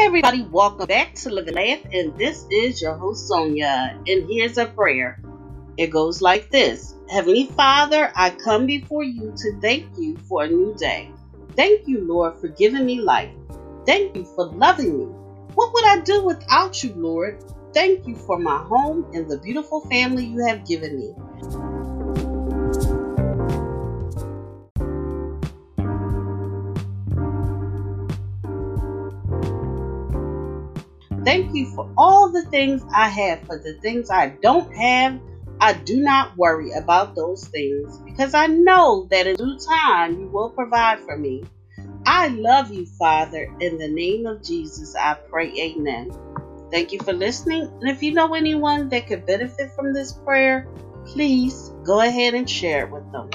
everybody, welcome back to Live and Laugh, and this is your host Sonia. And here's a prayer. It goes like this Heavenly Father, I come before you to thank you for a new day. Thank you, Lord, for giving me life. Thank you for loving me. What would I do without you, Lord? Thank you for my home and the beautiful family you have given me. Thank you for all the things I have. For the things I don't have, I do not worry about those things because I know that in due time you will provide for me. I love you, Father. In the name of Jesus, I pray, Amen. Thank you for listening. And if you know anyone that could benefit from this prayer, please go ahead and share it with them.